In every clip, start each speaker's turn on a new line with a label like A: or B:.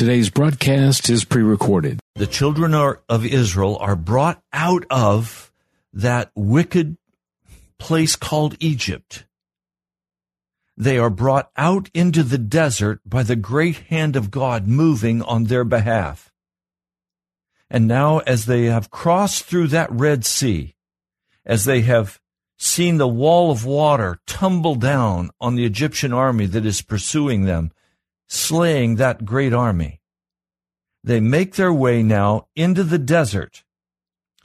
A: Today's broadcast is pre recorded.
B: The children are, of Israel are brought out of that wicked place called Egypt. They are brought out into the desert by the great hand of God moving on their behalf. And now, as they have crossed through that Red Sea, as they have seen the wall of water tumble down on the Egyptian army that is pursuing them, slaying that great army. They make their way now into the desert.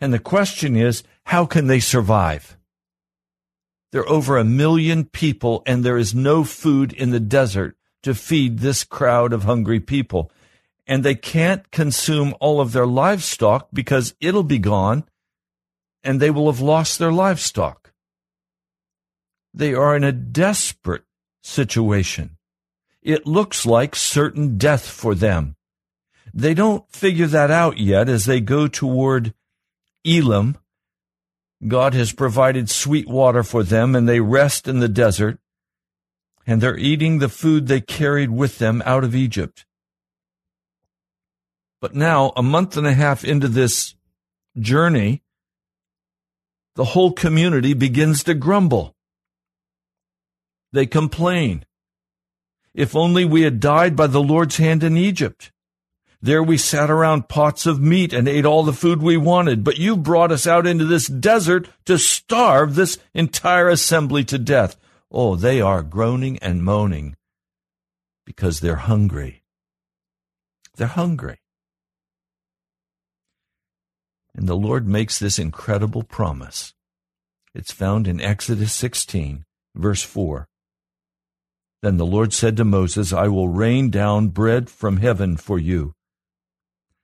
B: And the question is, how can they survive? There are over a million people, and there is no food in the desert to feed this crowd of hungry people. And they can't consume all of their livestock because it'll be gone and they will have lost their livestock. They are in a desperate situation it looks like certain death for them. They don't figure that out yet as they go toward Elim. God has provided sweet water for them and they rest in the desert and they're eating the food they carried with them out of Egypt. But now, a month and a half into this journey, the whole community begins to grumble. They complain. If only we had died by the Lord's hand in Egypt. There we sat around pots of meat and ate all the food we wanted, but you brought us out into this desert to starve this entire assembly to death. Oh, they are groaning and moaning because they're hungry. They're hungry. And the Lord makes this incredible promise. It's found in Exodus 16, verse 4. Then the Lord said to Moses, I will rain down bread from heaven for you.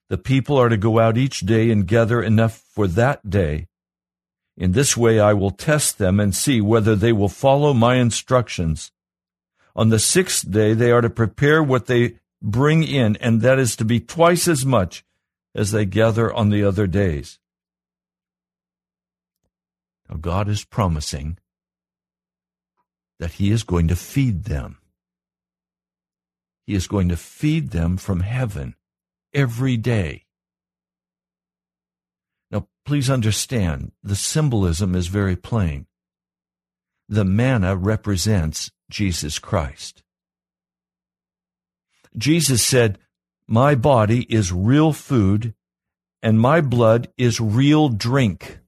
B: The people are to go out each day and gather enough for that day. In this way I will test them and see whether they will follow my instructions. On the sixth day they are to prepare what they bring in, and that is to be twice as much as they gather on the other days. Now God is promising that He is going to feed them. He is going to feed them from heaven every day. Now, please understand, the symbolism is very plain. The manna represents Jesus Christ. Jesus said, My body is real food, and my blood is real drink.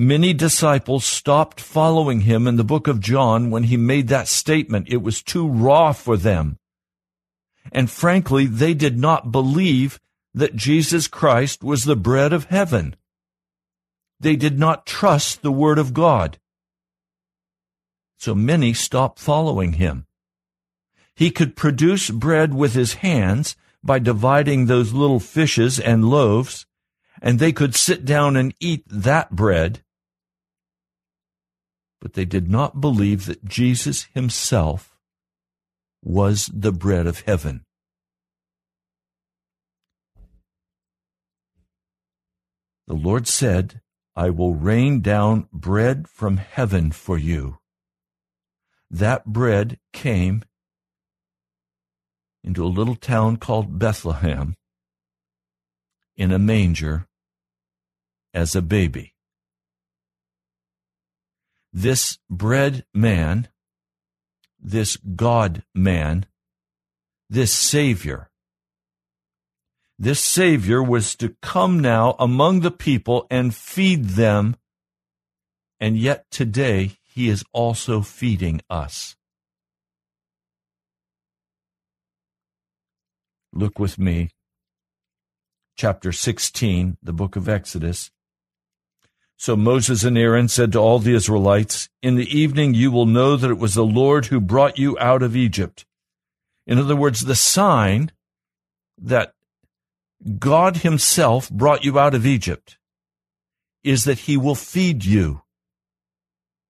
B: Many disciples stopped following him in the book of John when he made that statement. It was too raw for them. And frankly, they did not believe that Jesus Christ was the bread of heaven. They did not trust the word of God. So many stopped following him. He could produce bread with his hands by dividing those little fishes and loaves, and they could sit down and eat that bread but they did not believe that Jesus himself was the bread of heaven. The Lord said, I will rain down bread from heaven for you. That bread came into a little town called Bethlehem in a manger as a baby this bread man, this God man, this Savior, this Savior was to come now among the people and feed them, and yet today he is also feeding us. Look with me, chapter 16, the book of Exodus. So Moses and Aaron said to all the Israelites, In the evening you will know that it was the Lord who brought you out of Egypt. In other words, the sign that God Himself brought you out of Egypt is that He will feed you.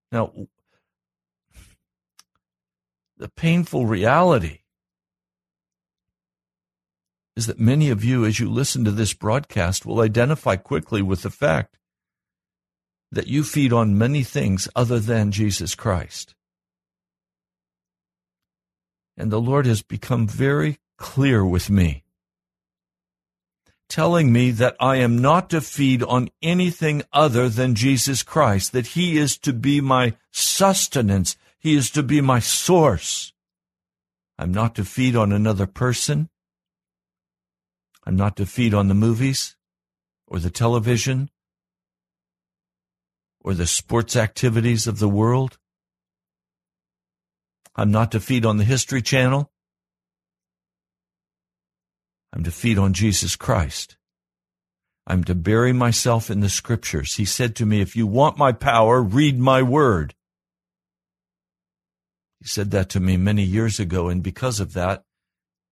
B: Now, the painful reality is that many of you, as you listen to this broadcast, will identify quickly with the fact that you feed on many things other than Jesus Christ. And the Lord has become very clear with me, telling me that I am not to feed on anything other than Jesus Christ, that He is to be my sustenance, He is to be my source. I'm not to feed on another person. I'm not to feed on the movies or the television or the sports activities of the world. I'm not to feed on the History Channel. I'm to feed on Jesus Christ. I'm to bury myself in the scriptures. He said to me, If you want my power, read my word. He said that to me many years ago, and because of that,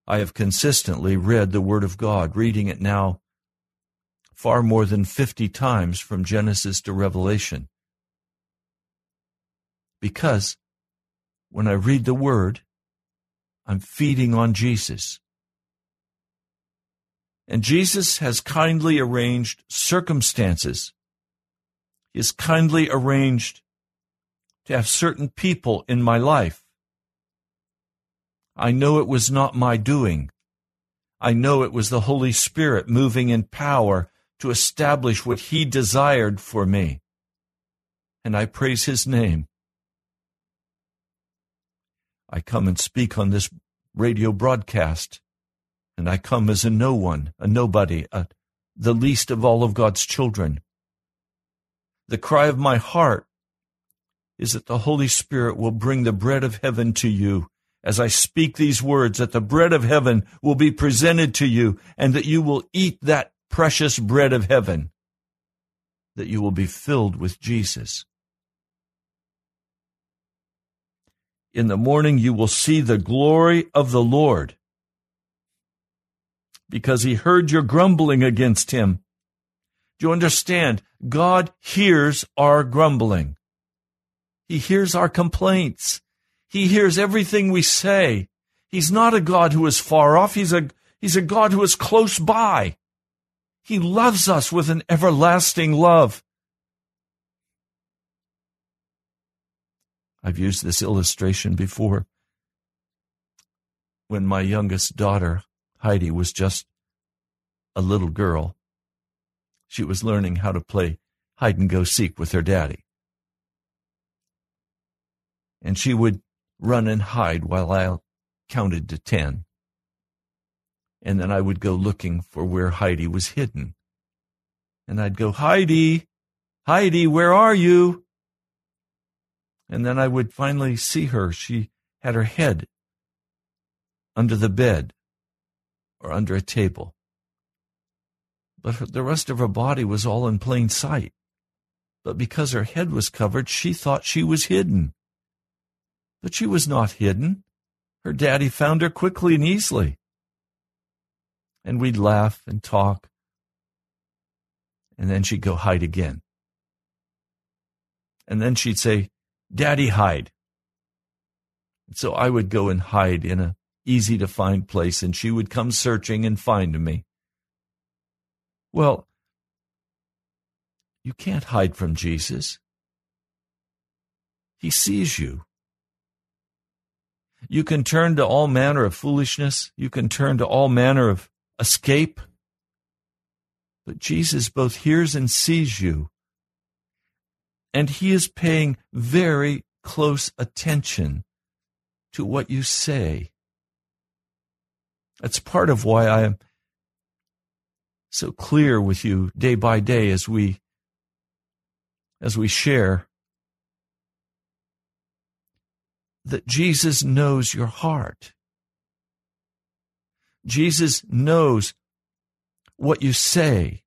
B: I have consistently read the Word of God, reading it now far more than 50 times from Genesis to Revelation. Because when I read the Word, I'm feeding on Jesus. And Jesus has kindly arranged circumstances. He has kindly arranged to have certain people in my life I know it was not my doing. I know it was the Holy Spirit moving in power to establish what He desired for me. And I praise His name. I come and speak on this radio broadcast, and I come as a no one, a nobody, a, the least of all of God's children. The cry of my heart is that the Holy Spirit will bring the bread of heaven to you as I speak these words, that the bread of heaven will be presented to you and that you will eat that precious bread of heaven, that you will be filled with Jesus. In the morning you will see the glory of the Lord because he heard your grumbling against him. Do you understand? God hears our grumbling. He hears our complaints. He hears everything we say. He's not a God who is far off. He's a, he's a God who is close by. He loves us with an everlasting love. I've used this illustration before. When my youngest daughter, Heidi, was just a little girl, she was learning how to play hide and go seek with her daddy. And she would run and hide while I counted to ten. And then I would go looking for where Heidi was hidden. And I'd go, Heidi, Heidi, where are you? And then I would finally see her. She had her head under the bed or under a table. But the rest of her body was all in plain sight. But because her head was covered, she thought she was hidden. But she was not hidden. Her daddy found her quickly and easily. And we'd laugh and talk. And then she'd go hide again. And then she'd say, Daddy, hide. And so I would go and hide in a easy to find place, and she would come searching and find me. Well, you can't hide from Jesus. He sees you. You can turn to all manner of foolishness. You can turn to all manner of escape. But Jesus both hears and sees you. And he is paying very close attention to what you say. That's part of why I am so clear with you day by day as we as we share that Jesus knows your heart. Jesus knows what you say.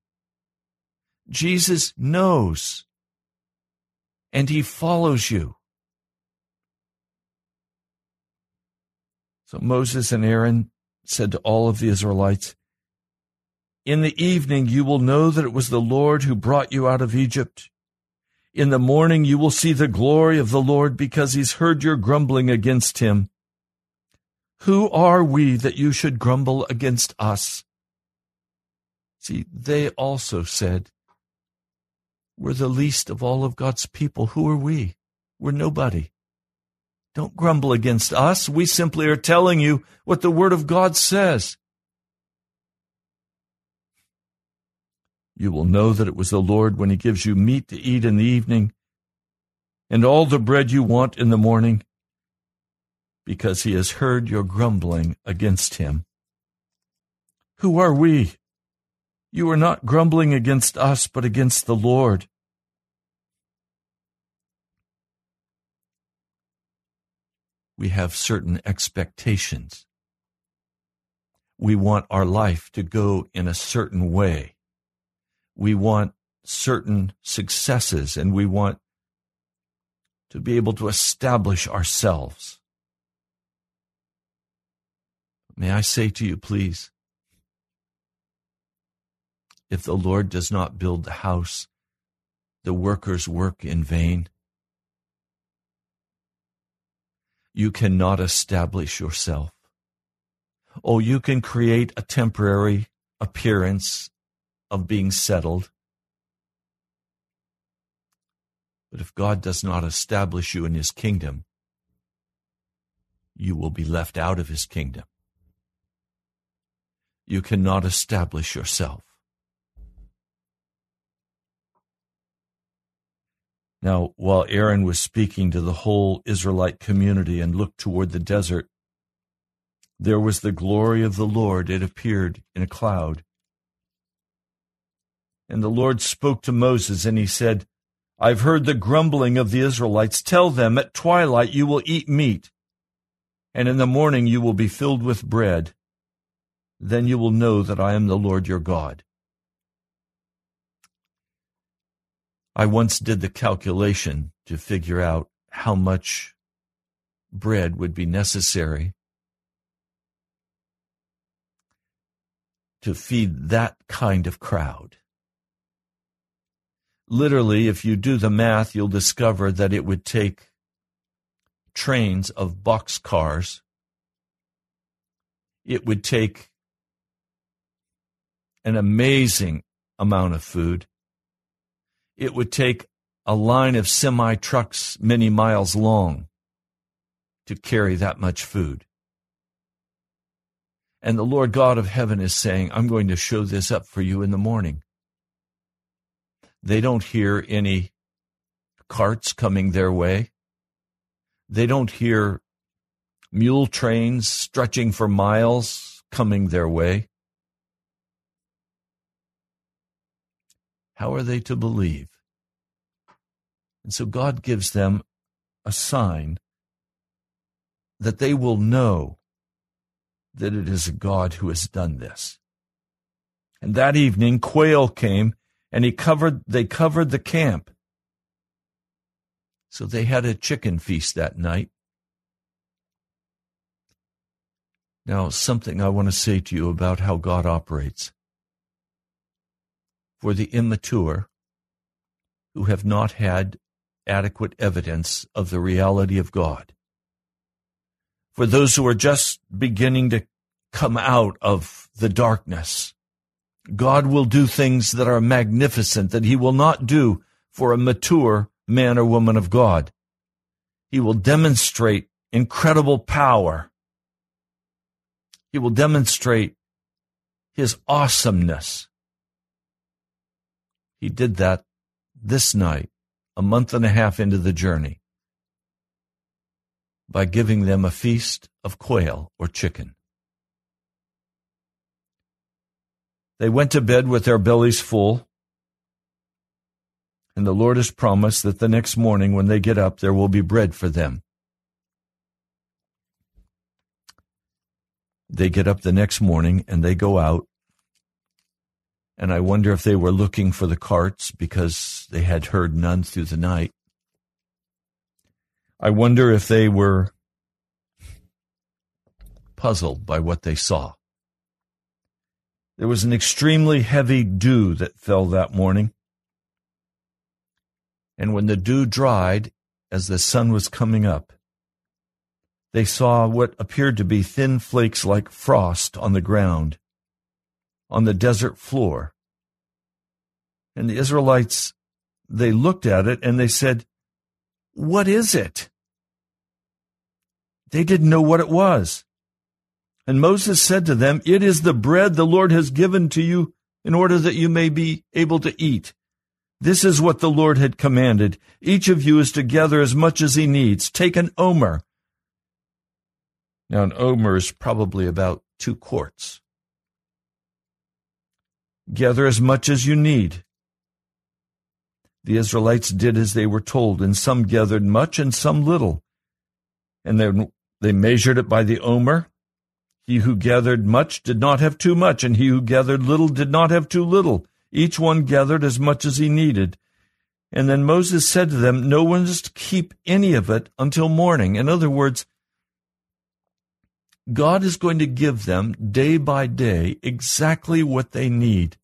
B: Jesus knows and he follows you. So Moses and Aaron said to all of the Israelites, In the evening you will know that it was the Lord who brought you out of Egypt. In the morning you will see the glory of the Lord because he's heard your grumbling against him. Who are we that you should grumble against us? See, they also said, We're the least of all of God's people. Who are we? We're nobody. Don't grumble against us. We simply are telling you what the Word of God says. You will know that it was the Lord when He gives you meat to eat in the evening and all the bread you want in the morning, because He has heard your grumbling against Him. Who are we? You are not grumbling against us, but against the Lord. we have certain expectations. We want our life to go in a certain way. We want certain successes and we want to be able to establish ourselves. May I say to you, please, if the Lord does not build the house, the workers work in vain. you cannot establish yourself. Oh, you can create a temporary appearance of being settled. But if God does not establish you in his kingdom, you will be left out of his kingdom. You cannot establish yourself. Now, while Aaron was speaking to the whole Israelite community and looked toward the desert, there was the glory of the Lord. It appeared in a cloud. And the Lord spoke to Moses, and he said, I've heard the grumbling of the Israelites. Tell them, at twilight you will eat meat, and in the morning you will be filled with bread. Then you will know that I am the Lord your God. I once did the calculation to figure out how much bread would be necessary to feed that kind of crowd. Literally, if you do the math, you'll discover that it would take trains of boxcars. It would take an amazing amount of food it would take a line of semi trucks many miles long to carry that much food. And the Lord God of heaven is saying, I'm going to show this up for you in the morning. They don't hear any carts coming their way. They don't hear mule trains stretching for miles coming their way. How are they to believe? And so God gives them a sign that they will know that it is a God who has done this. And that evening, quail came and he covered, they covered the camp. So they had a chicken feast that night. Now, something I want to say to you about how God operates. For the immature who have not had adequate evidence of the reality of God. For those who are just beginning to come out of the darkness, God will do things that are magnificent that He will not do for a mature man or woman of God. He will demonstrate incredible power. He will demonstrate His awesomeness. He did that this night a month and a half into the journey by giving them a feast of quail or chicken. They went to bed with their bellies full, and the Lord has promised that the next morning when they get up, there will be bread for them. They get up the next morning and they go out and I wonder if they were looking for the carts because they had heard none through the night. I wonder if they were puzzled by what they saw. There was an extremely heavy dew that fell that morning. And when the dew dried, as the sun was coming up, they saw what appeared to be thin flakes like frost on the ground, on the desert floor. And the Israelites, they looked at it and they said, What is it? They didn't know what it was. And Moses said to them, It is the bread the Lord has given to you in order that you may be able to eat. This is what the Lord had commanded. Each of you is to gather as much as he needs. Take an omer. Now, an omer is probably about two quarts. Gather as much as you need. The Israelites did as they were told, and some gathered much and some little. And then they measured it by the omer. He who gathered much did not have too much, and he who gathered little did not have too little. Each one gathered as much as he needed. And then Moses said to them, No one is to keep any of it until morning. In other words, God is going to give them day by day exactly what they need.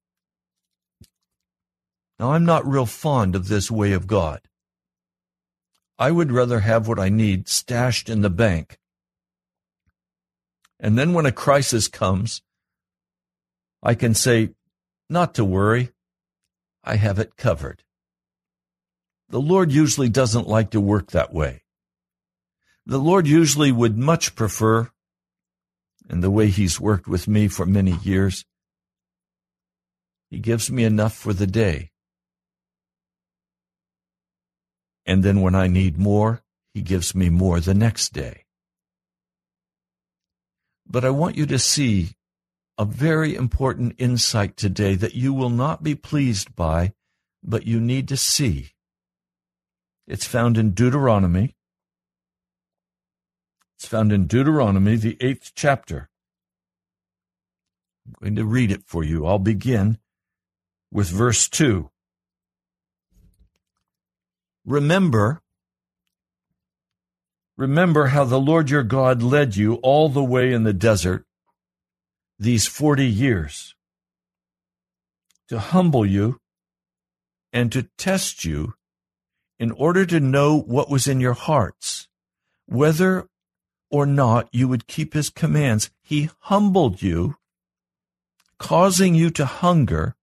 B: Now, I'm not real fond of this way of God. I would rather have what I need stashed in the bank. And then when a crisis comes, I can say, not to worry, I have it covered. The Lord usually doesn't like to work that way. The Lord usually would much prefer, and the way He's worked with me for many years, He gives me enough for the day. And then when I need more, He gives me more the next day. But I want you to see a very important insight today that you will not be pleased by, but you need to see. It's found in Deuteronomy. It's found in Deuteronomy, the eighth chapter. I'm going to read it for you. I'll begin with verse 2. Remember, remember how the Lord your God led you all the way in the desert these 40 years to humble you and to test you in order to know what was in your hearts, whether or not you would keep his commands. He humbled you, causing you to hunger,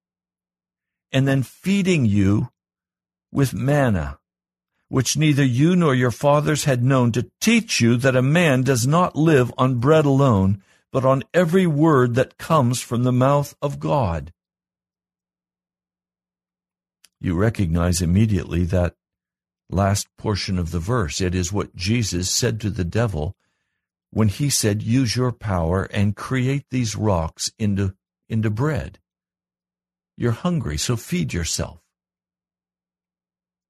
B: and then feeding you with manna, which neither you nor your fathers had known, to teach you that a man does not live on bread alone, but on every word that comes from the mouth of God. You recognize immediately that last portion of the verse. It is what Jesus said to the devil when he said, Use your power and create these rocks into, into bread. You're hungry, so feed yourself.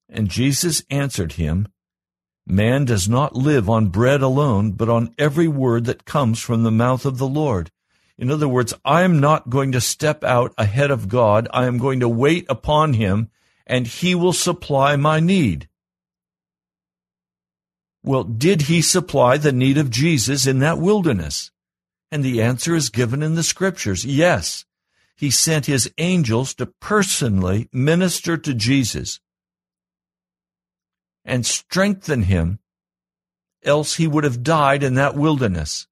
B: And Jesus answered him, Man does not live on bread alone, but on every word that comes from the mouth of the Lord. In other words, I am not going to step out ahead of God. I am going to wait upon Him, and He will supply my need. Well, did He supply the need of Jesus in that wilderness? And the answer is given in the scriptures. Yes. He sent His angels to personally minister to Jesus and strengthen him, else he would have died in that wilderness.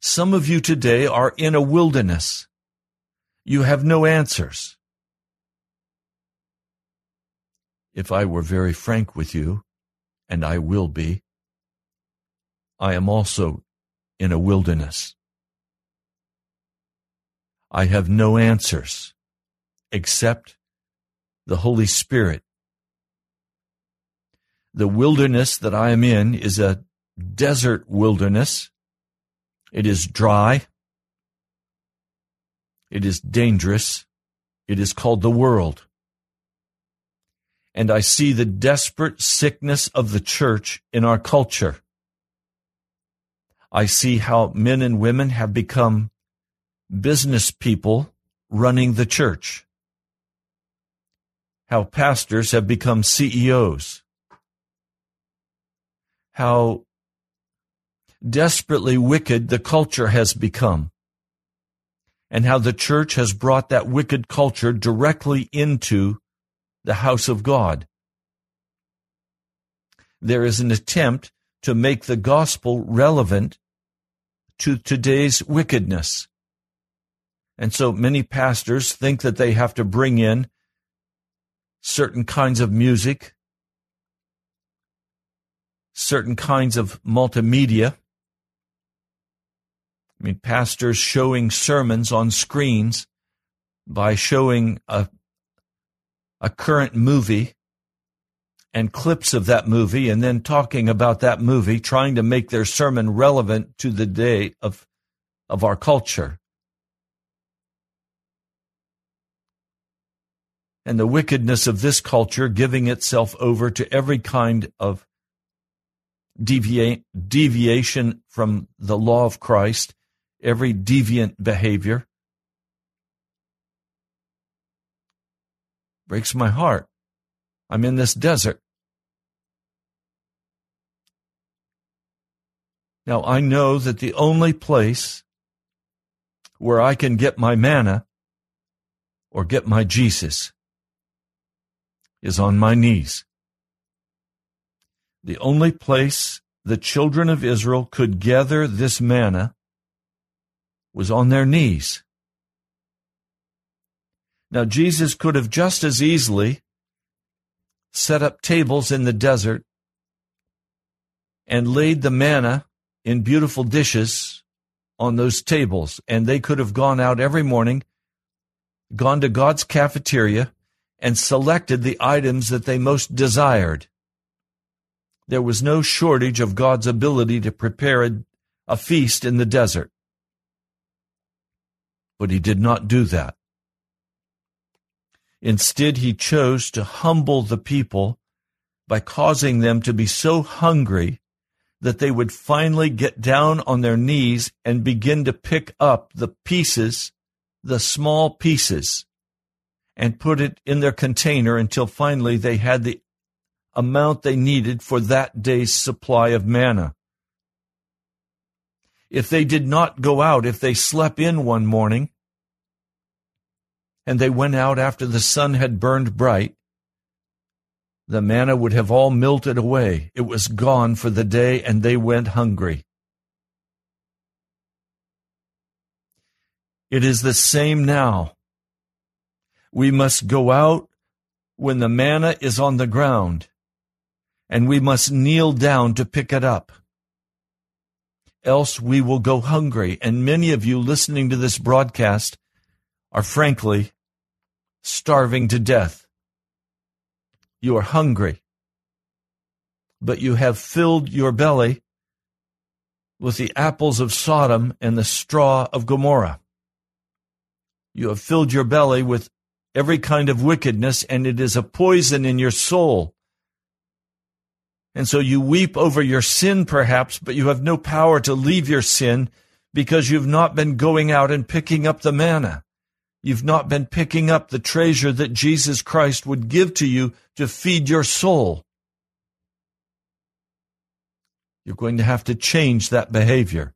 B: Some of you today are in a wilderness. You have no answers. If I were very frank with you, and I will be, I am also in a wilderness. I have no answers except the Holy Spirit the wilderness that I am in is a desert wilderness. It is dry. It is dangerous. It is called the world. And I see the desperate sickness of the church in our culture. I see how men and women have become business people running the church. How pastors have become CEOs how desperately wicked the culture has become and how the church has brought that wicked culture directly into the house of God. There is an attempt to make the gospel relevant to today's wickedness. And so many pastors think that they have to bring in certain kinds of music, certain kinds of multimedia. I mean, pastors showing sermons on screens by showing a, a current movie and clips of that movie and then talking about that movie, trying to make their sermon relevant to the day of, of our culture. And the wickedness of this culture giving itself over to every kind of devia- deviation from the law of Christ, every deviant behavior. Breaks my heart. I'm in this desert. Now, I know that the only place where I can get my manna or get my Jesus is on my knees. The only place the children of Israel could gather this manna was on their knees. Now, Jesus could have just as easily set up tables in the desert and laid the manna in beautiful dishes on those tables. And they could have gone out every morning, gone to God's cafeteria, and selected the items that they most desired. There was no shortage of God's ability to prepare a, a feast in the desert. But he did not do that. Instead, he chose to humble the people by causing them to be so hungry that they would finally get down on their knees and begin to pick up the pieces, the small pieces, and put it in their container until finally they had the amount they needed for that day's supply of manna. If they did not go out, if they slept in one morning, and they went out after the sun had burned bright, the manna would have all melted away. It was gone for the day, and they went hungry. It is the same now. We must go out when the manna is on the ground, and we must kneel down to pick it up. Else we will go hungry, and many of you listening to this broadcast are frankly starving to death. You are hungry, but you have filled your belly with the apples of Sodom and the straw of Gomorrah. You have filled your belly with every kind of wickedness, and it is a poison in your soul. And so you weep over your sin, perhaps, but you have no power to leave your sin because you've not been going out and picking up the manna. You've not been picking up the treasure that Jesus Christ would give to you to feed your soul. You're going to have to change that behavior.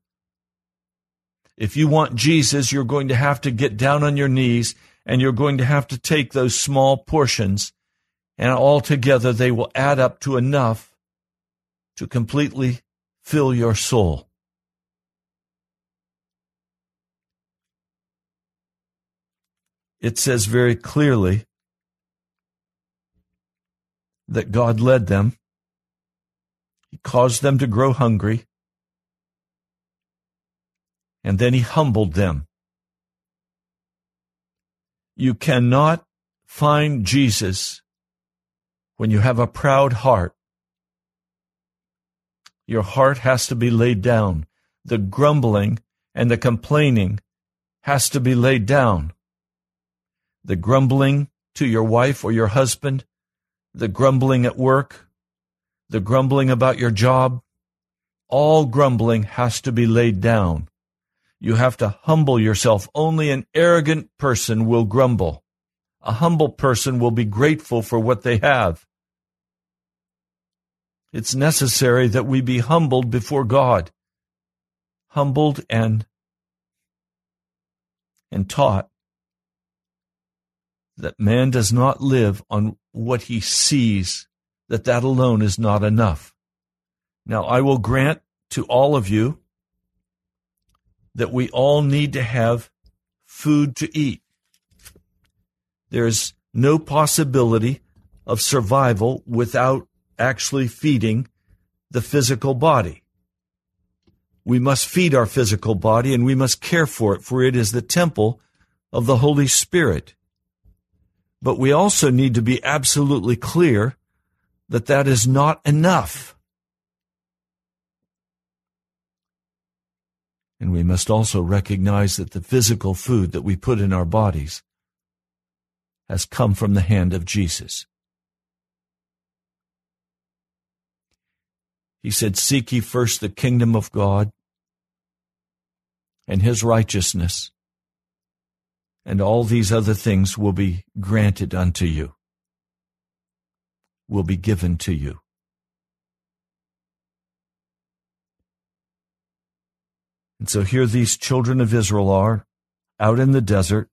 B: If you want Jesus, you're going to have to get down on your knees and you're going to have to take those small portions, and altogether they will add up to enough to completely fill your soul. It says very clearly that God led them. He caused them to grow hungry. And then he humbled them. You cannot find Jesus when you have a proud heart. Your heart has to be laid down. The grumbling and the complaining has to be laid down the grumbling to your wife or your husband, the grumbling at work, the grumbling about your job, all grumbling has to be laid down. You have to humble yourself. Only an arrogant person will grumble. A humble person will be grateful for what they have. It's necessary that we be humbled before God humbled and and taught that man does not live on what he sees, that that alone is not enough. Now, I will grant to all of you that we all need to have food to eat. There's no possibility of survival without actually feeding the physical body. We must feed our physical body and we must care for it, for it is the temple of the Holy Spirit. But we also need to be absolutely clear that that is not enough. And we must also recognize that the physical food that we put in our bodies has come from the hand of Jesus. He said, Seek ye first the kingdom of God and his righteousness, and all these other things will be granted unto you, will be given to you. And so here these children of Israel are out in the desert.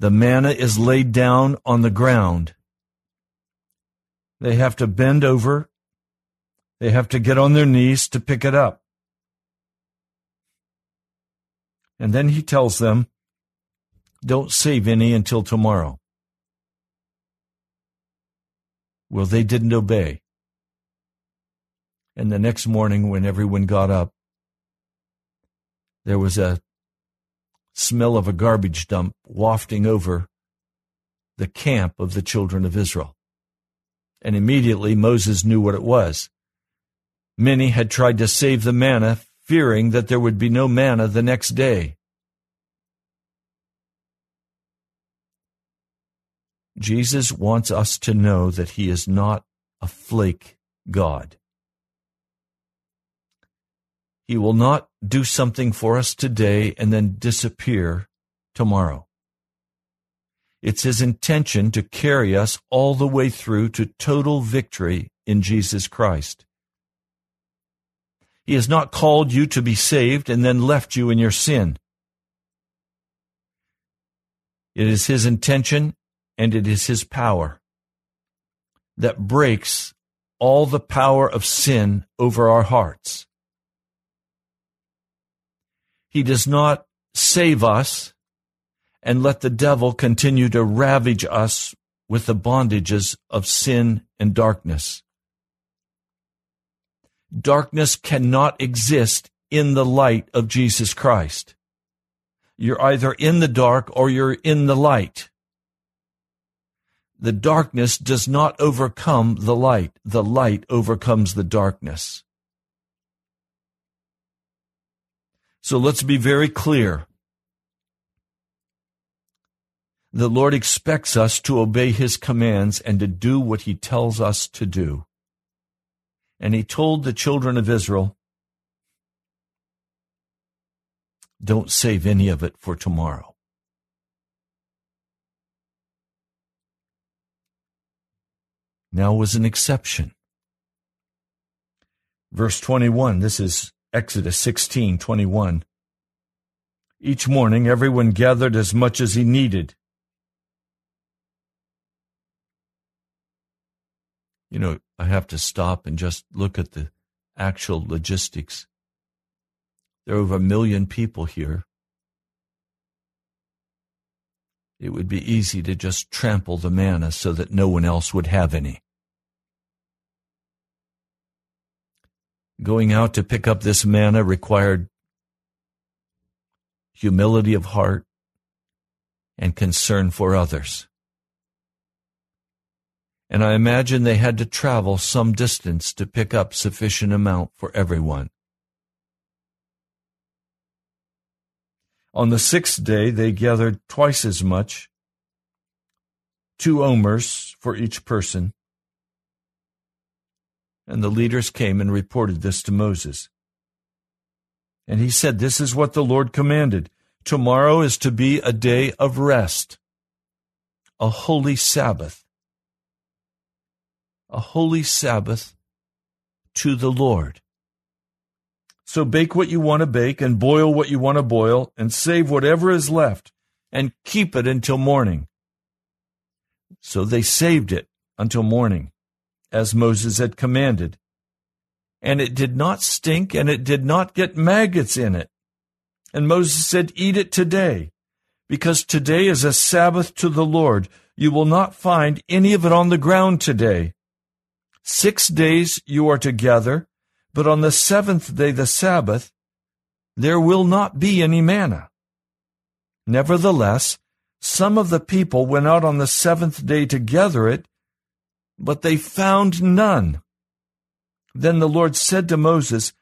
B: The manna is laid down on the ground. They have to bend over. They have to get on their knees to pick it up. And then he tells them, don't save any until tomorrow. Well, they didn't obey. And the next morning, when everyone got up, there was a smell of a garbage dump wafting over the camp of the children of Israel. And immediately Moses knew what it was. Many had tried to save the manna fearing that there would be no manna the next day. Jesus wants us to know that he is not a flake God. He will not do something for us today and then disappear tomorrow. It's his intention to carry us all the way through to total victory in Jesus Christ. He has not called you to be saved and then left you in your sin. It is His intention and it is His power that breaks all the power of sin over our hearts. He does not save us and let the devil continue to ravage us with the bondages of sin and darkness. Darkness cannot exist in the light of Jesus Christ. You're either in the dark or you're in the light. The darkness does not overcome the light. The light overcomes the darkness. So let's be very clear. The Lord expects us to obey His commands and to do what He tells us to do. And he told the children of Israel, Don't save any of it for tomorrow. Now was an exception. Verse 21, this is Exodus 16, 21. Each morning everyone gathered as much as he needed. You know, I have to stop and just look at the actual logistics. There are over a million people here. It would be easy to just trample the manna so that no one else would have any. Going out to pick up this manna required humility of heart and concern for others and I imagine they had to travel some distance to pick up sufficient amount for everyone. On the sixth day, they gathered twice as much, two omers for each person. And the leaders came and reported this to Moses. And he said, This is what the Lord commanded. Tomorrow is to be a day of rest, a holy Sabbath a holy Sabbath to the Lord. So bake what you want to bake and boil what you want to boil and save whatever is left and keep it until morning. So they saved it until morning, as Moses had commanded. And it did not stink and it did not get maggots in it. And Moses said, Eat it today, because today is a Sabbath to the Lord. You will not find any of it on the ground today. Six days you are to gather, but on the seventh day, the Sabbath, there will not be any manna. Nevertheless, some of the people went out on the seventh day to gather it, but they found none. Then the Lord said to Moses,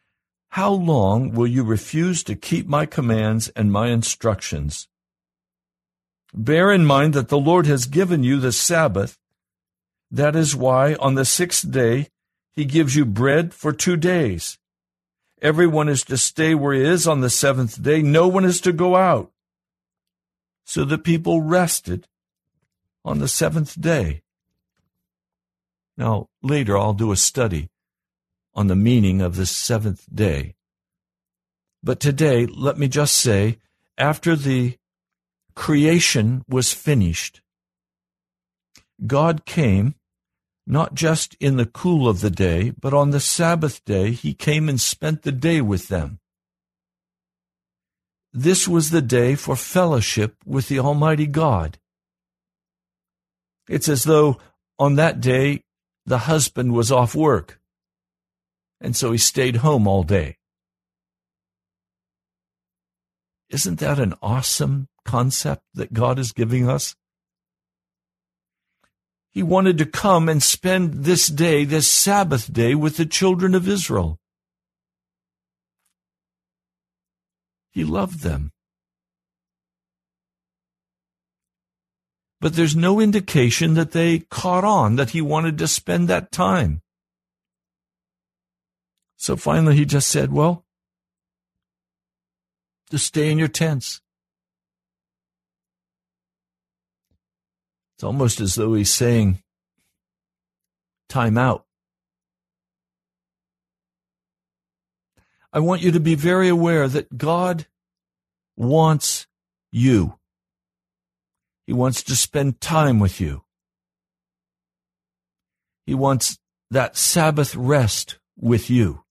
B: How long will you refuse to keep my commands and my instructions? Bear in mind that the Lord has given you the Sabbath. That is why on the sixth day he gives you bread for two days. Everyone is to stay where he is on the seventh day. No one is to go out. So the people rested on the seventh day. Now, later I'll do a study on the meaning of the seventh day. But today, let me just say, after the creation was finished, God came not just in the cool of the day, but on the Sabbath day, he came and spent the day with them. This was the day for fellowship with the Almighty God. It's as though on that day the husband was off work, and so he stayed home all day. Isn't that an awesome concept that God is giving us? He wanted to come and spend this day, this Sabbath day, with the children of Israel. He loved them. But there's no indication that they caught on that he wanted to spend that time. So finally he just said, Well, just stay in your tents. It's almost as though he's saying, time out. I want you to be very aware that God wants you. He wants to spend time with you. He wants that Sabbath rest with you.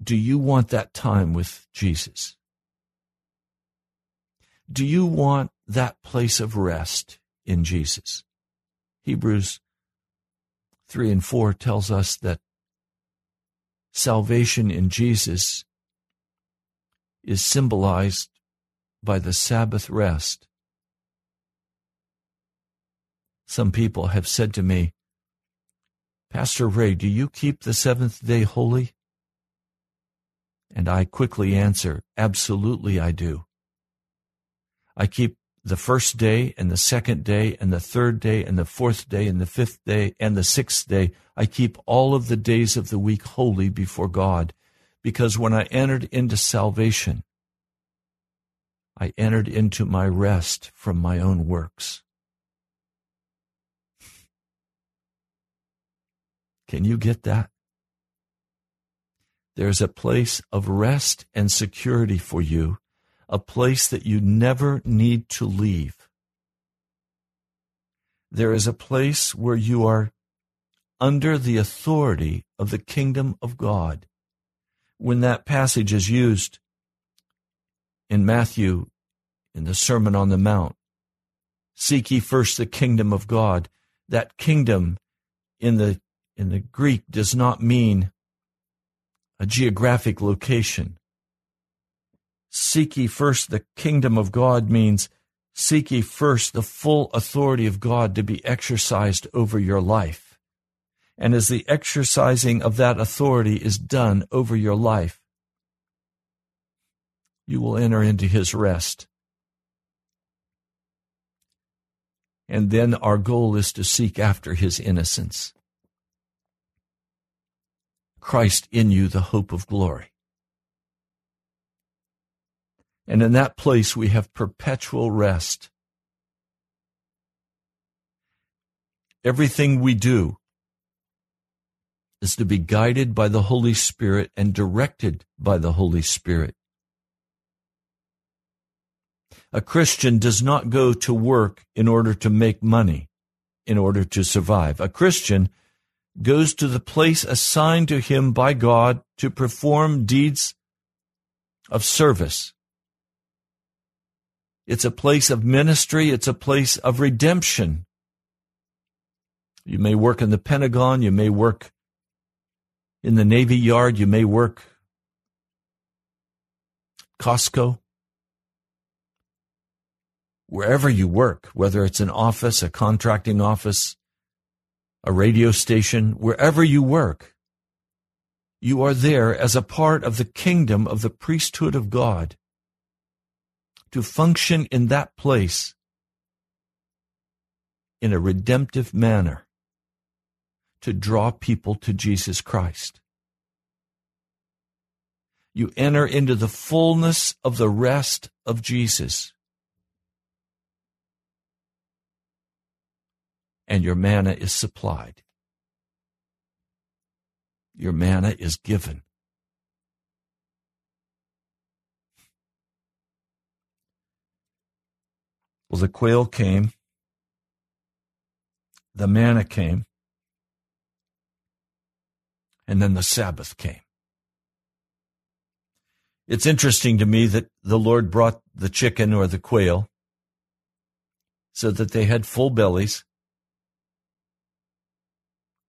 B: Do you want that time with Jesus? Do you want that place of rest in Jesus? Hebrews 3 and 4 tells us that salvation in Jesus is symbolized by the Sabbath rest. Some people have said to me, Pastor Ray, do you keep the seventh day holy? And I quickly answer, absolutely I do. I keep the first day and the second day and the third day and the fourth day and the fifth day and the sixth day. I keep all of the days of the week holy before God because when I entered into salvation, I entered into my rest from my own works. Can you get that? There's a place of rest and security for you a place that you never need to leave. There is a place where you are under the authority of the kingdom of God. When that passage is used in Matthew in the Sermon on the Mount, seek ye first the kingdom of God. That kingdom in the in the Greek does not mean a geographic location. Seek ye first the kingdom of God means seek ye first the full authority of God to be exercised over your life. And as the exercising of that authority is done over your life, you will enter into his rest. And then our goal is to seek after his innocence. Christ in you, the hope of glory. And in that place, we have perpetual rest. Everything we do is to be guided by the Holy Spirit and directed by the Holy Spirit. A Christian does not go to work in order to make money, in order to survive. A Christian goes to the place assigned to him by God to perform deeds of service. It's a place of ministry. It's a place of redemption. You may work in the Pentagon. You may work in the Navy Yard. You may work Costco wherever you work, whether it's an office, a contracting office, a radio station, wherever you work, you are there as a part of the kingdom of the priesthood of God to function in that place in a redemptive manner to draw people to Jesus Christ. You enter into the fullness of the rest of Jesus. and your manna is supplied. Your manna is given. Well, the quail came, the manna came, and then the Sabbath came. It's interesting to me that the Lord brought the chicken or the quail so that they had full bellies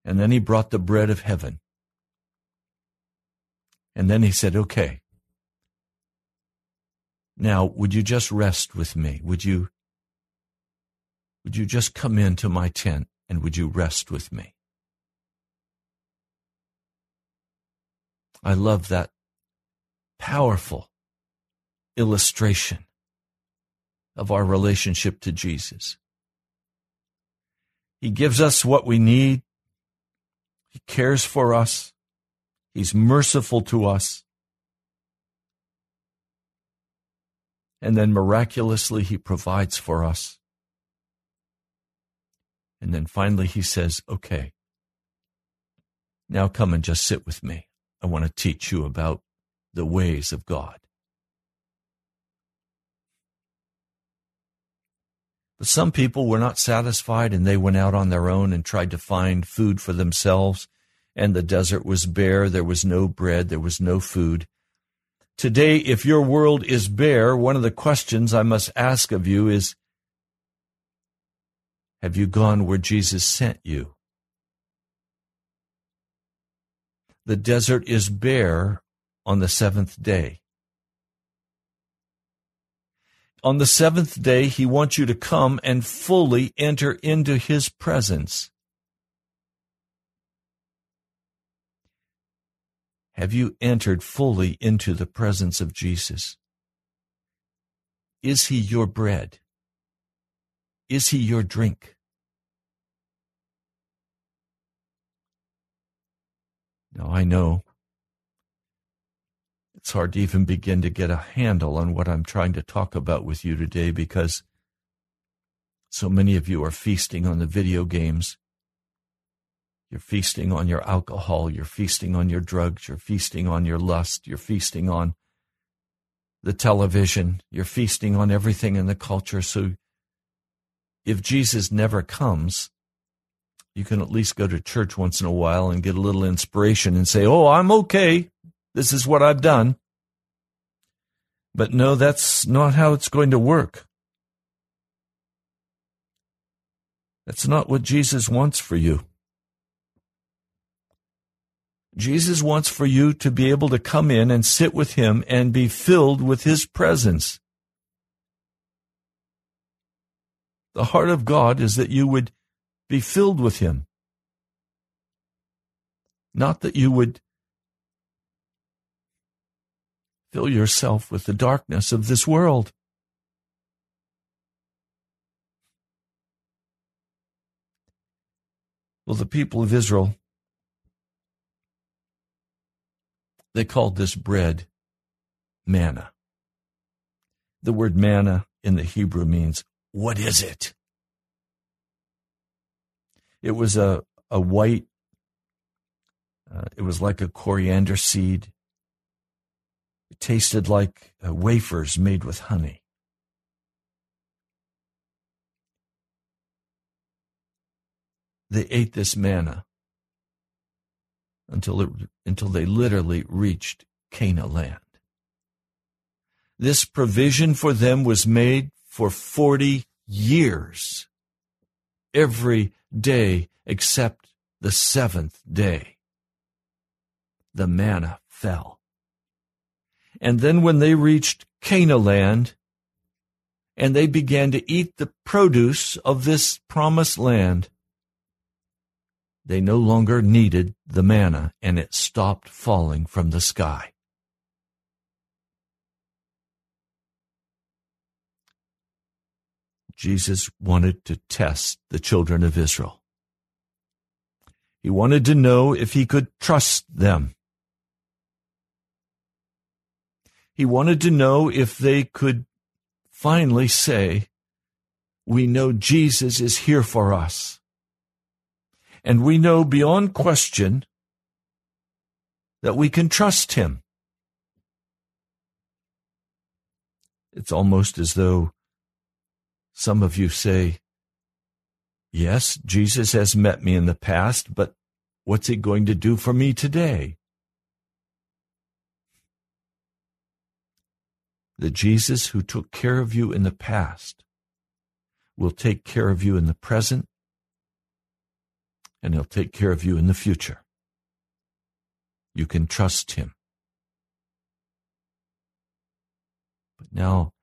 B: and then he brought the bread of heaven. And then he said, okay. Now, would you just rest with me? Would you, would you just come into my tent and would you rest with me? I love that powerful illustration of our relationship to Jesus. He gives us what we need he cares for us. He's merciful to us. And then miraculously, He provides for us. And then finally, He says, Okay, now come and just sit with me. I want to teach you about the ways of God. But some people were not satisfied and they went out on their own and tried to find food for themselves. And the desert was bare. There was no bread. There was no food. Today, if your world is bare, one of the questions I must ask of you is Have you gone where Jesus sent you? The desert is bare on the seventh day. On the seventh day, he wants you to come and fully enter into his presence. Have you entered fully into the presence of Jesus? Is he your bread? Is he your drink? Now I know it's hard to even begin to get a handle on what I'm trying to talk about with you today because so many of you are feasting on the video games. You're feasting on your alcohol. You're feasting on your drugs. You're feasting on your lust. You're feasting on the television. You're feasting on everything in the culture. So if Jesus never comes, you can at least go to church once in a while and get a little inspiration and say, Oh, I'm okay. This is what I've done. But no, that's not how it's going to work. That's not what Jesus wants for you. Jesus wants for you to be able to come in and sit with Him and be filled with His presence. The heart of God is that you would be filled with Him. Not that you would Fill yourself with the darkness of this world. Well, the people of Israel, they called this bread manna. The word manna in the Hebrew means, what is it? It was a, a white Uh, it was like a coriander seed. It tasted like uh, wafers made with honey. They ate this manna until, it, until they literally reached Canaan land. This provision for them was made for 40 years, every day except the seventh day. The manna fell. And then when they reached Canaan land, and they began to eat the produce of this promised land, they no longer needed the manna and it stopped falling from the sky. Jesus wanted to test the children of Israel. He wanted to know if he could trust them. He wanted to know if they could finally say, We know Jesus is here for us. And we know beyond question that we can trust him. It's almost as though some of you say, Yes, Jesus has met me in the past, but what's he going to do for me today? The Jesus who took care of you in the past will take care of you in the present, and he'll take care of you in the future. You can trust him. But now,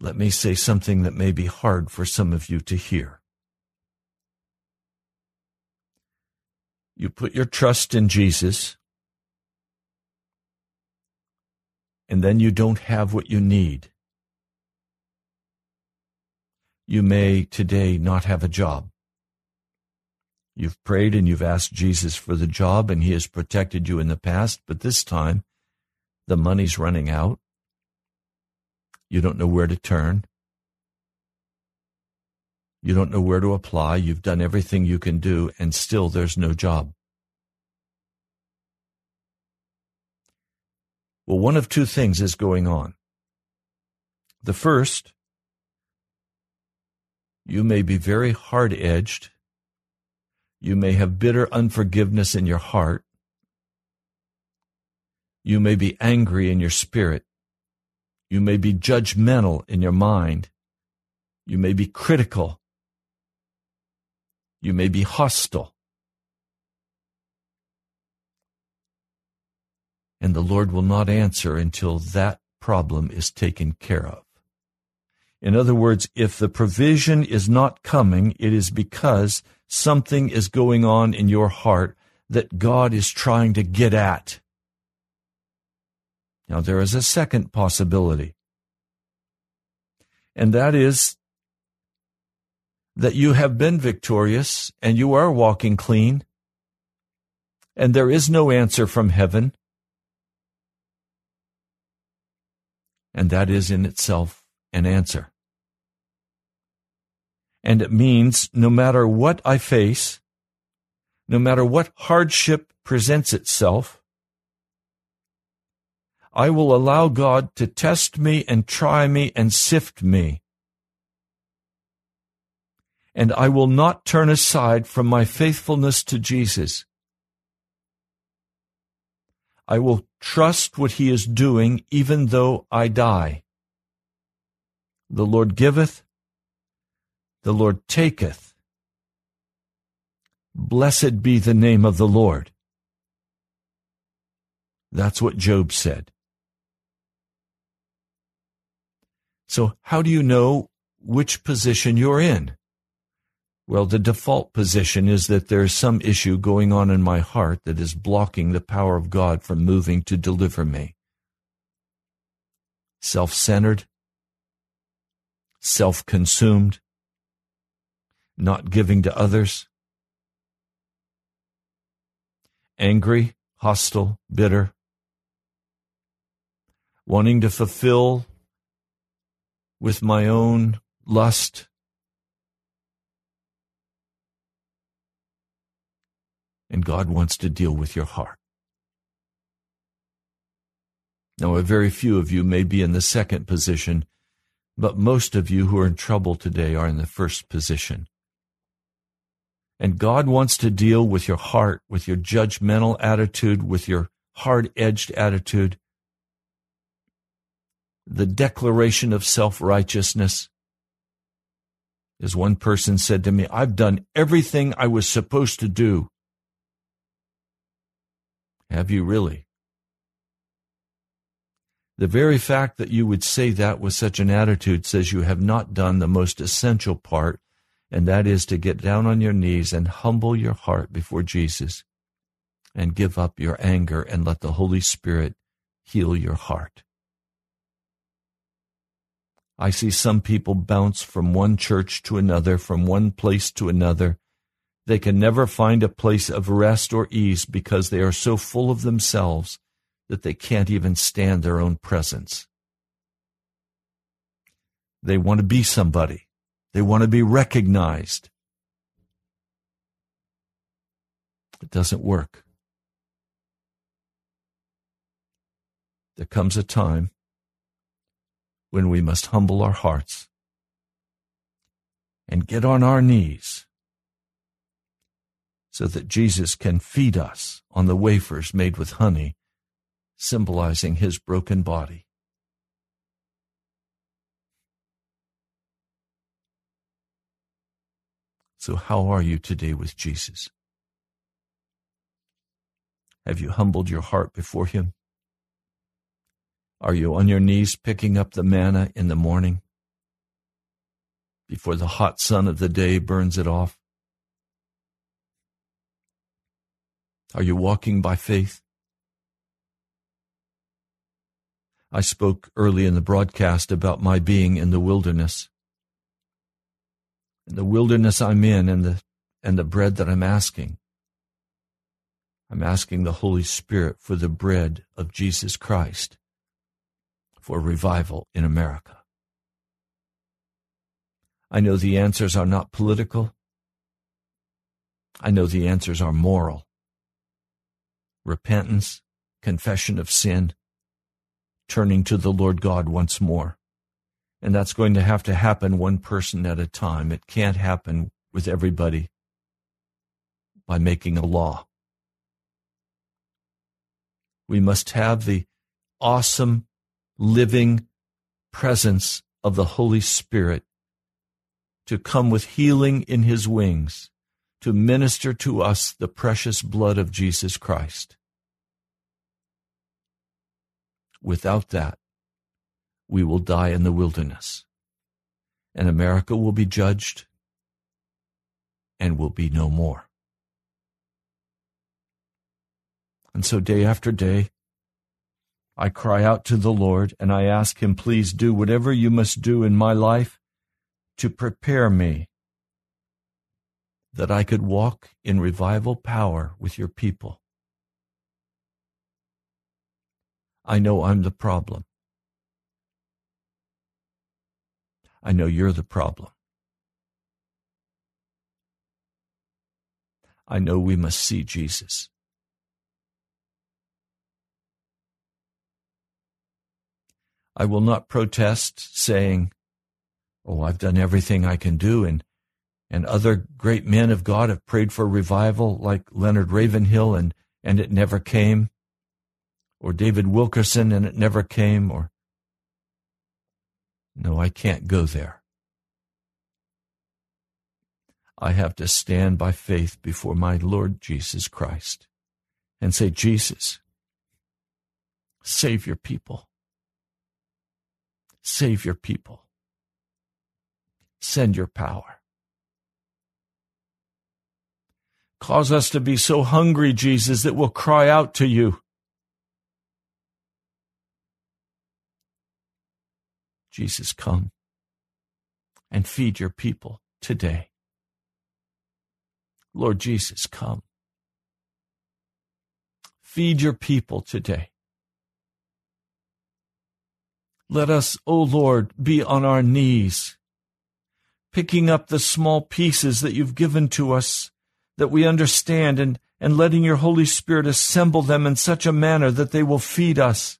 B: let me say something that may be hard for some of you to hear. You put your trust in Jesus, and then you don't have what you need. You may today not have a job. You've prayed and you've asked Jesus for the job, and He has protected you in the past, but this time the money's running out. You don't know where to turn. You don't know where to apply. You've done everything you can do, and still there's no job. Well, one of two things is going on. The first, you may be very hard edged. You may have bitter unforgiveness in your heart. You may be angry in your spirit. You may be judgmental in your mind. You may be critical. You may be hostile. And the Lord will not answer until that problem is taken care of. In other words, if the provision is not coming, it is because something is going on in your heart that God is trying to get at. Now, there is a second possibility, and that is that you have been victorious and you are walking clean, and there is no answer from heaven. And that is in itself an answer. And it means no matter what I face, no matter what hardship presents itself, I will allow God to test me and try me and sift me. And I will not turn aside from my faithfulness to Jesus. I will trust what he is doing even though I die. The Lord giveth, the Lord taketh. Blessed be the name of the Lord. That's what Job said. So, how do you know which position you're in? Well, the default position is that there's some issue going on in my heart that is blocking the power of God from moving to deliver me. Self centered, self consumed, not giving to others, angry, hostile, bitter, wanting to fulfill with my own lust And God wants to deal with your heart. Now, a very few of you may be in the second position, but most of you who are in trouble today are in the first position. And God wants to deal with your heart, with your judgmental attitude, with your hard edged attitude, the declaration of self righteousness. As one person said to me, I've done everything I was supposed to do. Have you really? The very fact that you would say that with such an attitude says you have not done the most essential part, and that is to get down on your knees and humble your heart before Jesus and give up your anger and let the Holy Spirit heal your heart. I see some people bounce from one church to another, from one place to another. They can never find a place of rest or ease because they are so full of themselves that they can't even stand their own presence. They want to be somebody. They want to be recognized. It doesn't work. There comes a time when we must humble our hearts and get on our knees so that Jesus can feed us on the wafers made with honey symbolizing his broken body. So, how are you today with Jesus? Have you humbled your heart before him? Are you on your knees picking up the manna in the morning before the hot sun of the day burns it off? Are you walking by faith? I spoke early in the broadcast about my being in the wilderness. In the wilderness I'm in and the, and the bread that I'm asking. I'm asking the Holy Spirit for the bread of Jesus Christ for revival in America. I know the answers are not political. I know the answers are moral. Repentance, confession of sin, turning to the Lord God once more. And that's going to have to happen one person at a time. It can't happen with everybody by making a law. We must have the awesome, living presence of the Holy Spirit to come with healing in his wings, to minister to us the precious blood of Jesus Christ. Without that, we will die in the wilderness, and America will be judged and will be no more. And so, day after day, I cry out to the Lord and I ask Him, please do whatever you must do in my life to prepare me that I could walk in revival power with your people. I know I'm the problem. I know you're the problem. I know we must see Jesus. I will not protest saying, Oh, I've done everything I can do, and, and other great men of God have prayed for revival like Leonard Ravenhill, and, and it never came or David Wilkerson and it never came, or no, I can't go there. I have to stand by faith before my Lord Jesus Christ and say, Jesus, save your people. Save your people. Send your power. Cause us to be so hungry, Jesus, that we'll cry out to you. Jesus, come and feed your people today. Lord Jesus, come. Feed your people today. Let us, O Lord, be on our knees, picking up the small pieces that you've given to us that we understand and, and letting your Holy Spirit assemble them in such a manner that they will feed us.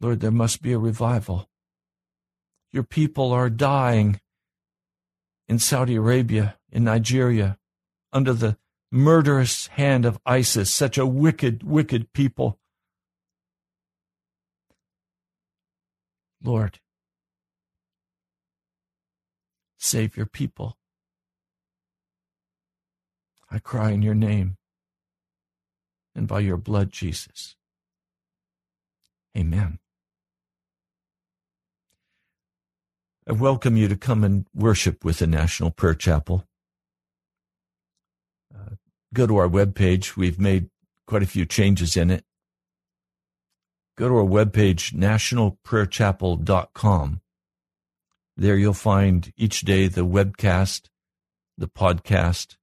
B: Lord, there must be a revival. Your people are dying in Saudi Arabia, in Nigeria, under the murderous hand of ISIS, such a wicked, wicked people. Lord, save your people. I cry in your name and by your blood, Jesus. Amen. I welcome you to come and worship with the National Prayer Chapel. Uh, go to our webpage. We've made quite a few changes in it. Go to our webpage, nationalprayerchapel.com. There you'll find each day the webcast, the podcast,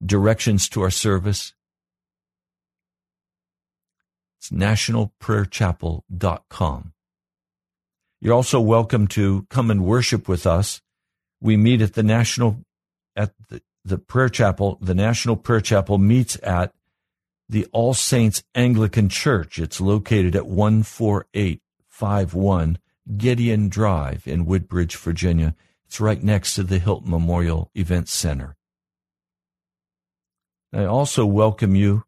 B: directions to our service. It's nationalprayerchapel.com. You're also welcome to come and worship with us. We meet at the National, at the, the Prayer Chapel. The National Prayer Chapel meets at the All Saints Anglican Church. It's located at 14851 Gideon Drive in Woodbridge, Virginia. It's right next to the Hylton Memorial Event Center. I also welcome you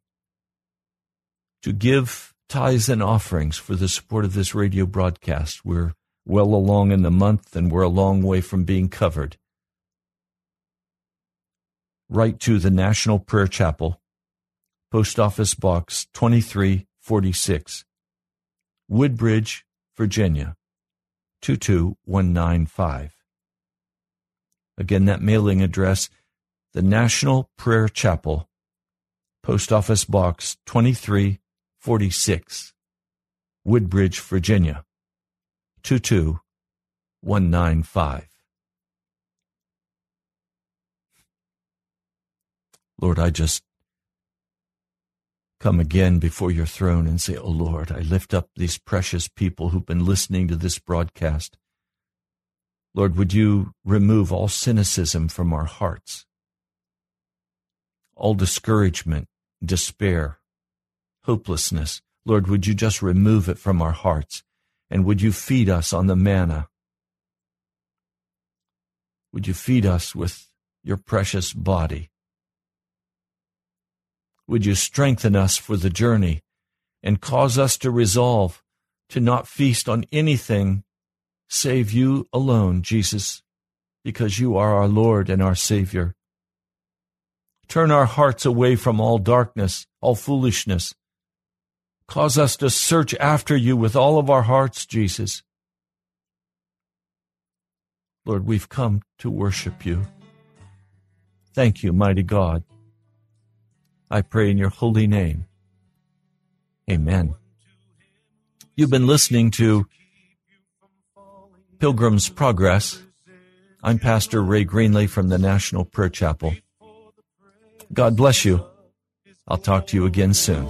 B: to give tithes and offerings for the support of this radio broadcast. We're well along in the month, and we're a long way from being covered. Write to the National Prayer Chapel, Post Office Box 2346, Woodbridge, Virginia 22195. Again, that mailing address, the National Prayer Chapel, Post Office Box 2346, Woodbridge, Virginia 22195. Lord, I just come again before your throne and say, Oh Lord, I lift up these precious people who've been listening to this broadcast. Lord, would you remove all cynicism from our hearts, all discouragement, despair, hopelessness. Lord, would you just remove it from our hearts? And would you feed us on the manna? Would you feed us with your precious body? Would you strengthen us for the journey and cause us to resolve to not feast on anything save you alone, Jesus, because you are our Lord and our Savior. Turn our hearts away from all darkness, all foolishness, Cause us to search after you with all of our hearts, Jesus. Lord, we've come to worship you. Thank you, mighty God. I pray in your holy name. Amen. You've been listening to Pilgrim's Progress. I'm Pastor Ray Greenley from the National Prayer Chapel. God bless you. I'll talk to you again soon.